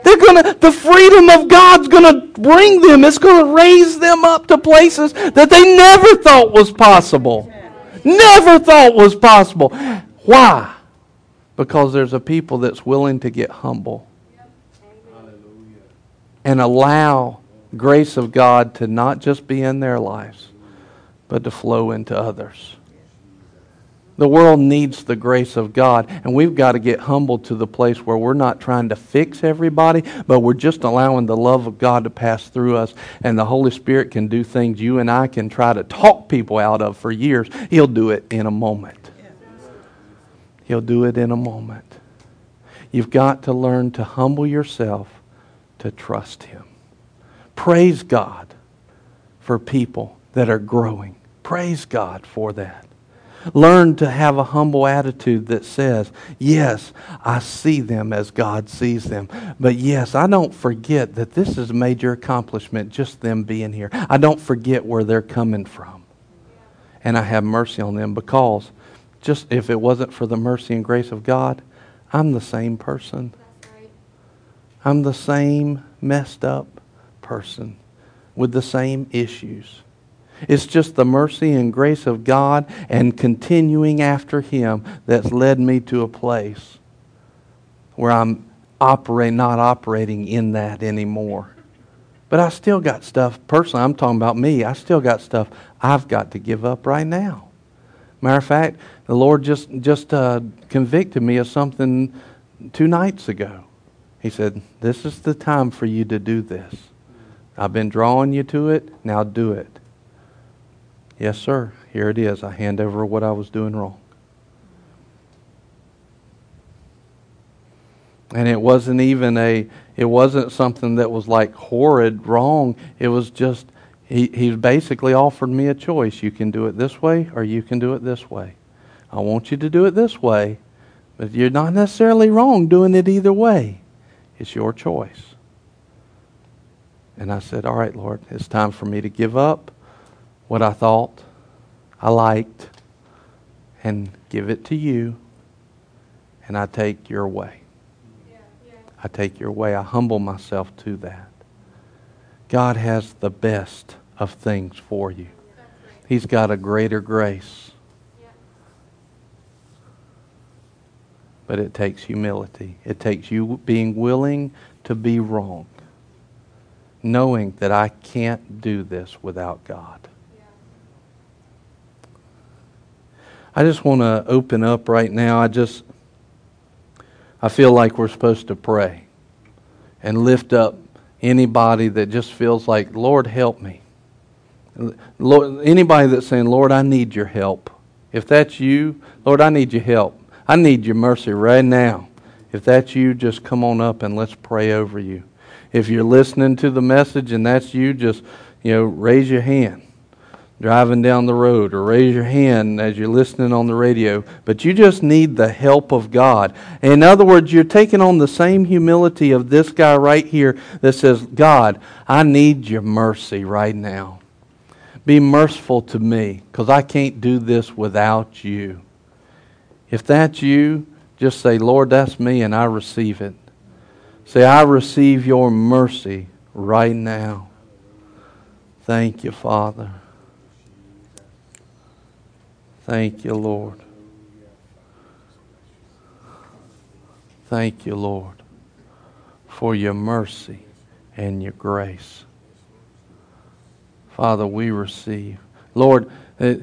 They're gonna, the freedom of God's gonna bring them. It's gonna raise them up to places that they never thought was possible. Never thought was possible. Why? Because there's a people that's willing to get humble and allow grace of God to not just be in their lives, but to flow into others. The world needs the grace of God, and we've got to get humble to the place where we're not trying to fix everybody, but we're just allowing the love of God to pass through us, and the Holy Spirit can do things you and I can try to talk people out of for years. He'll do it in a moment. He'll do it in a moment. You've got to learn to humble yourself to trust Him. Praise God for people that are growing. Praise God for that. Learn to have a humble attitude that says, Yes, I see them as God sees them. But yes, I don't forget that this is a major accomplishment, just them being here. I don't forget where they're coming from. And I have mercy on them because just if it wasn't for the mercy and grace of God, I'm the same person. I'm the same messed up person with the same issues. It's just the mercy and grace of God and continuing after Him that's led me to a place where I'm operate, not operating in that anymore. But I still got stuff, personally, I'm talking about me, I still got stuff I've got to give up right now. Matter of fact, the Lord just, just uh, convicted me of something two nights ago. He said, This is the time for you to do this. I've been drawing you to it, now do it. Yes, sir. Here it is. I hand over what I was doing wrong. And it wasn't even a it wasn't something that was like horrid wrong. It was just he, he basically offered me a choice. You can do it this way or you can do it this way. I want you to do it this way, but you're not necessarily wrong doing it either way. It's your choice. And I said, All right, Lord, it's time for me to give up what I thought I liked and give it to you, and I take your way. I take your way. I humble myself to that. God has the best of things for you. He's got a greater grace. But it takes humility. It takes you being willing to be wrong, knowing that I can't do this without God. I just want to open up right now. I just I feel like we're supposed to pray and lift up anybody that just feels like, Lord, help me. Lord, anybody that's saying, Lord, I need your help. If that's you, Lord, I need your help. I need your mercy right now. If that's you, just come on up and let's pray over you. If you're listening to the message and that's you, just you know, raise your hand driving down the road or raise your hand as you're listening on the radio, but you just need the help of God. In other words, you're taking on the same humility of this guy right here that says, God, I need your mercy right now. Be merciful to me because I can't do this without you. If that's you, just say, Lord, that's me, and I receive it. Say, I receive your mercy right now. Thank you, Father. Thank you, Lord. Thank you, Lord, for your mercy and your grace. Father, we receive. Lord, uh,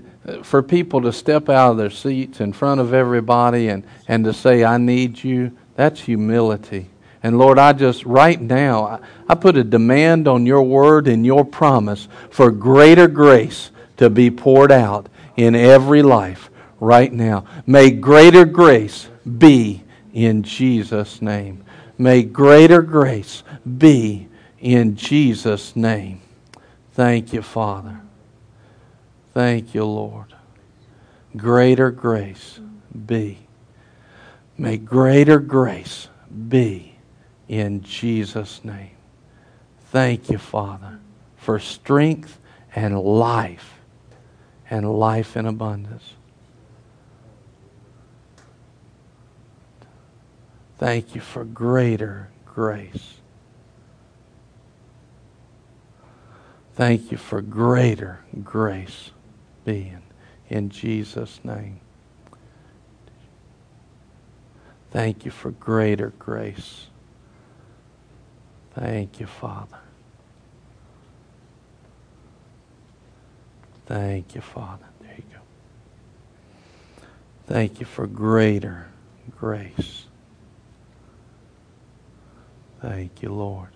for people to step out of their seats in front of everybody and, and to say, I need you, that's humility. And Lord, I just, right now, I, I put a demand on your word and your promise for greater grace to be poured out in every life right now. May greater grace be in Jesus' name. May greater grace be in Jesus' name. Thank you, Father. Thank you, Lord. Greater grace be. May greater grace be in Jesus' name. Thank you, Father, for strength and life and life in abundance. Thank you for greater grace. Thank you for greater grace being in Jesus' name. Thank you for greater grace. Thank you, Father. Thank you, Father. There you go. Thank you for greater grace. Thank you, Lord.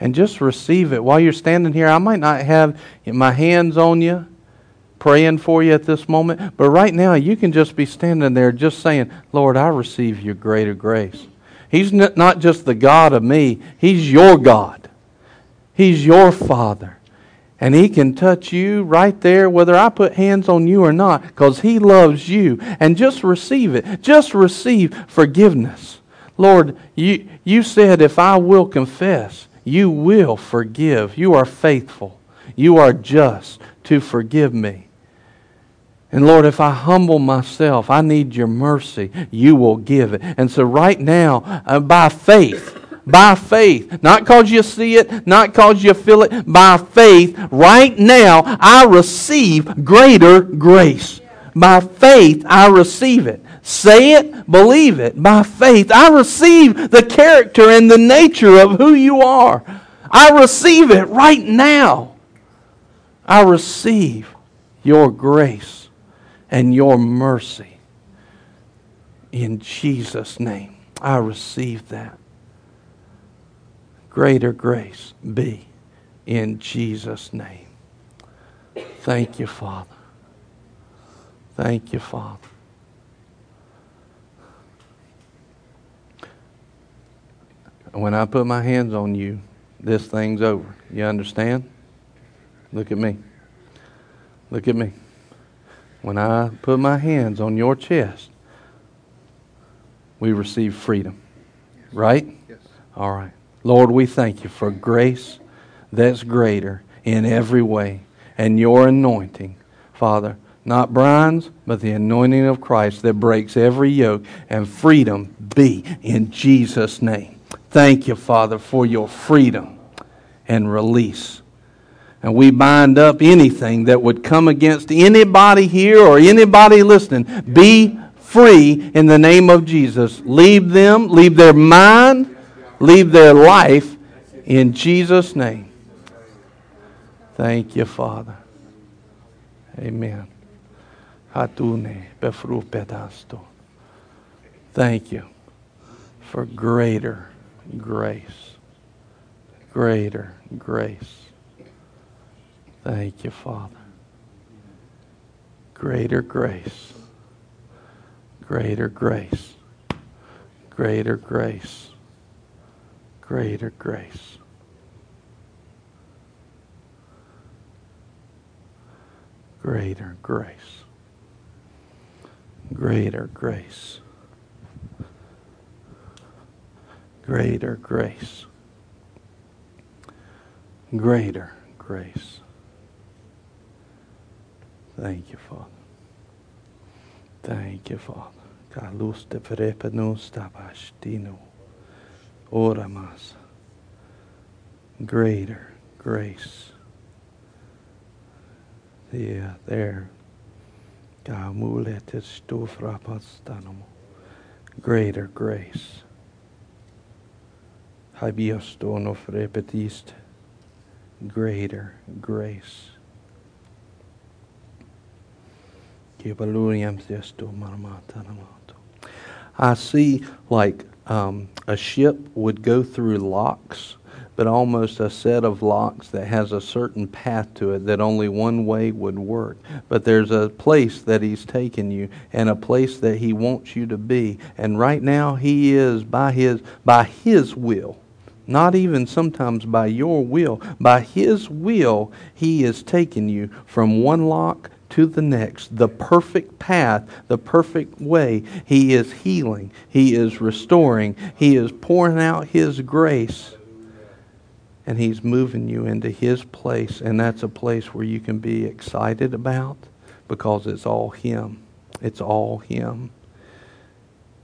And just receive it while you're standing here. I might not have my hands on you praying for you at this moment, but right now you can just be standing there just saying, Lord, I receive your greater grace. He's not just the God of me, He's your God. He's your Father. And He can touch you right there, whether I put hands on you or not, because He loves you. And just receive it. Just receive forgiveness. Lord, you, you said, if I will confess, you will forgive. You are faithful. You are just to forgive me. And Lord, if I humble myself, I need your mercy. You will give it. And so, right now, uh, by faith, by faith. Not because you see it, not because you feel it, by faith. Right now, I receive greater grace. By faith, I receive it. Say it, believe it. By faith, I receive the character and the nature of who you are. I receive it right now. I receive your grace and your mercy. In Jesus' name, I receive that greater grace be in Jesus' name. Thank you, Father. Thank you, Father. when I put my hands on you, this thing's over. You understand? Look at me. Look at me. When I put my hands on your chest, we receive freedom. Right? Yes. All right. Lord, we thank you for grace that's greater in every way and your anointing, Father. Not Brian's, but the anointing of Christ that breaks every yoke and freedom be in Jesus' name. Thank you, Father, for your freedom and release. And we bind up anything that would come against anybody here or anybody listening. Be free in the name of Jesus. Leave them, leave their mind, leave their life in Jesus' name. Thank you, Father. Amen. Hatune befru pedasto. Thank you for greater grace. Greater grace. Thank you, Father. Greater grace. Greater grace. Greater grace. Greater grace. Greater grace. Greater grace. Greater grace. Greater grace. Thank you, Father. Thank you, Father. Kalus te frepenus tabastino. Ora mas. Greater grace. Yeah, there. Greater grace. Habios dono repetist. Greater grace. I see like um, a ship would go through locks, but almost a set of locks that has a certain path to it that only one way would work. But there's a place that He's taken you and a place that He wants you to be. And right now, He is by His by His will. Not even sometimes by your will. By His will, He is taking you from one lock to the next, the perfect path, the perfect way. He is healing, He is restoring, He is pouring out His grace, and He's moving you into His place. And that's a place where you can be excited about because it's all Him. It's all Him.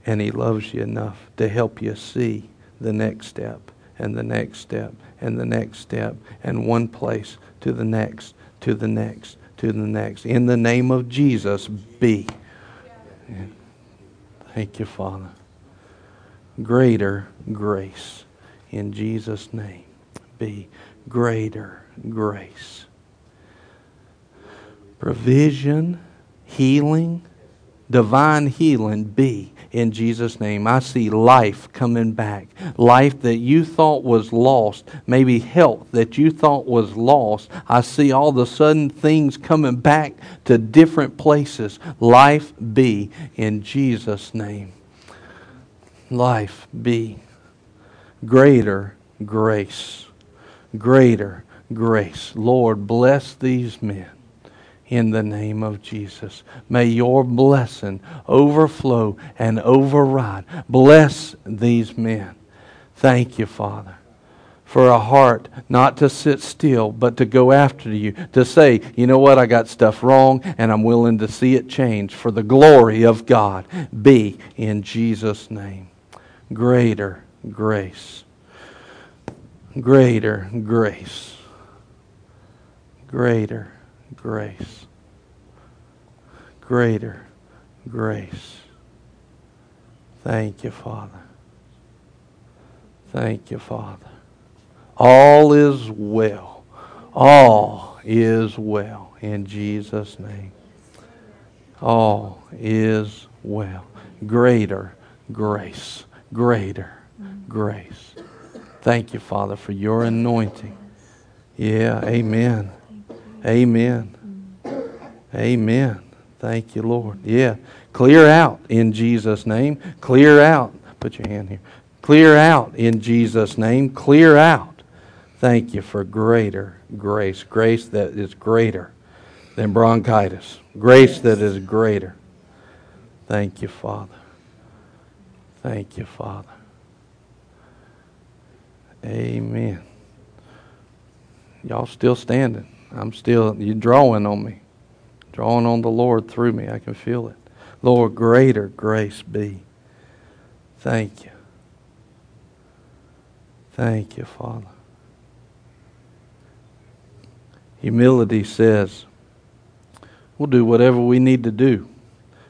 And He loves you enough to help you see the next step, and the next step, and the next step, and one place to the next, to the next to the next. In the name of Jesus, be. Thank you, Father. Greater grace. In Jesus' name, be. Greater grace. Provision, healing, divine healing, be in Jesus' name. I see life coming back. Life that you thought was lost, maybe health that you thought was lost. I see all of a sudden things coming back to different places. Life be in Jesus' name. Life be greater grace. Greater grace. Lord, bless these men in the name of Jesus. May your blessing overflow and override. Bless these men. Thank you, Father, for a heart not to sit still, but to go after you, to say, you know what, I got stuff wrong, and I'm willing to see it change for the glory of God. Be in Jesus' name. Greater grace. Greater grace. Greater grace. Greater grace. Thank you, Father. Thank you, Father. All is well. All is well in Jesus' name. All is well. Greater grace. Greater grace. Thank you, Father, for your anointing. Yeah, amen. Amen. Amen. Thank you, Lord. Yeah. Clear out in Jesus' name. Clear out. Put your hand here. Clear out in Jesus' name. Clear out. Thank you for greater grace. Grace that is greater than bronchitis. Grace that is greater. Thank you, Father. Thank you, Father. Amen. Y'all still standing. I'm still, you're drawing on me. Drawing on the Lord through me. I can feel it. Lord, greater grace be. Thank you. Thank you, Father. Humility says, we'll do whatever we need to do.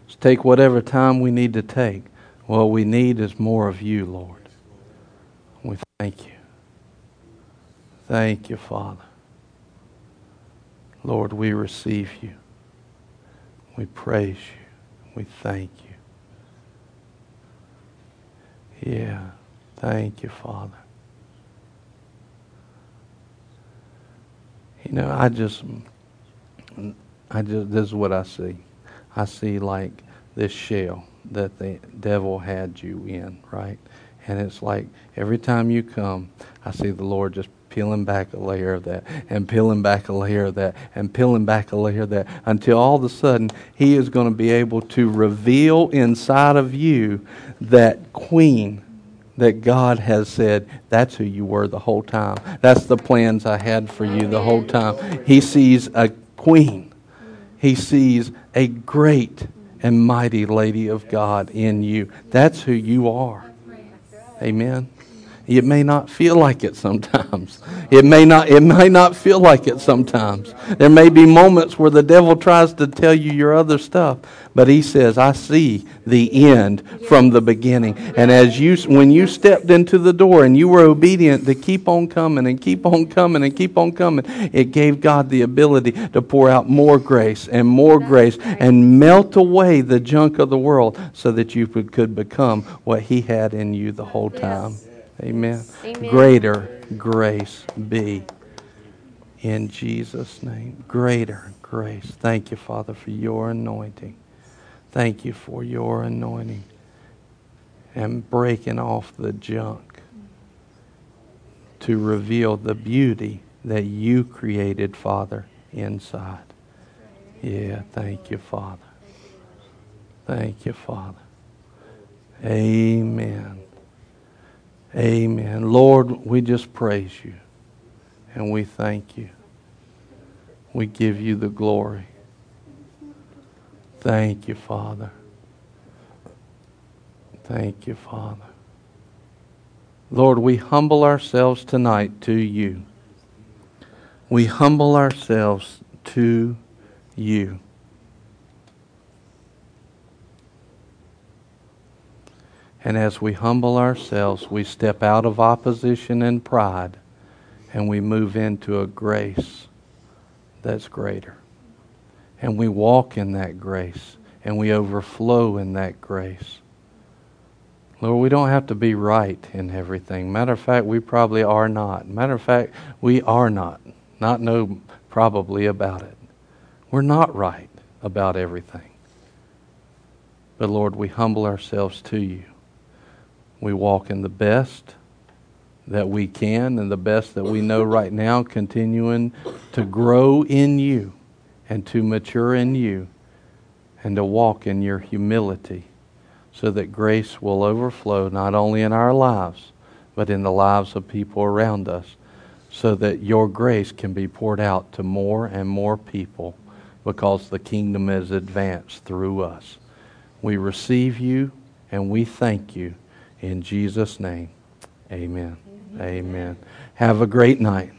Let's take whatever time we need to take. What we need is more of you, Lord. We thank you. Thank you, Father. Lord, we receive you. We praise you. We thank you. Yeah. Thank you, Father. You know, I just, I just, this is what I see. I see like this shell that the devil had you in, right? And it's like every time you come, I see the Lord just peeling back a layer of that and peeling back a layer of that and peeling back a layer of that until all of a sudden he is going to be able to reveal inside of you that queen that God has said, that's who you were the whole time. That's the plans I had for you the whole time. He sees a queen. He sees a great and mighty lady of God in you. That's who you are. Amen. It may not feel like it sometimes. It may not it may not feel like it sometimes. There may be moments where the devil tries to tell you your other stuff, but he says, "I see the end from the beginning." And as you when you stepped into the door and you were obedient to keep on coming and keep on coming and keep on coming, it gave God the ability to pour out more grace and more grace and melt away the junk of the world so that you could become what he had in you the whole time. Amen. Amen. Greater grace be in Jesus' name. Greater grace. Thank you, Father, for your anointing. Thank you for your anointing and breaking off the junk to reveal the beauty that you created, Father, inside. Yeah, thank you, Father. Thank you, Father. Amen. Amen. Lord, we just praise you and we thank you. We give you the glory. Thank you, Father. Thank you, Father. Lord, we humble ourselves tonight to you. We humble ourselves to you. And as we humble ourselves, we step out of opposition and pride and we move into a grace that's greater. And we walk in that grace and we overflow in that grace. Lord, we don't have to be right in everything. Matter of fact, we probably are not. Matter of fact, we are not. Not know probably about it. We're not right about everything. But Lord, we humble ourselves to you. We walk in the best that we can and the best that we know right now, continuing to grow in you and to mature in you and to walk in your humility so that grace will overflow not only in our lives, but in the lives of people around us, so that your grace can be poured out to more and more people because the kingdom is advanced through us. We receive you and we thank you. In Jesus' name, amen. Amen. amen. Have a great night.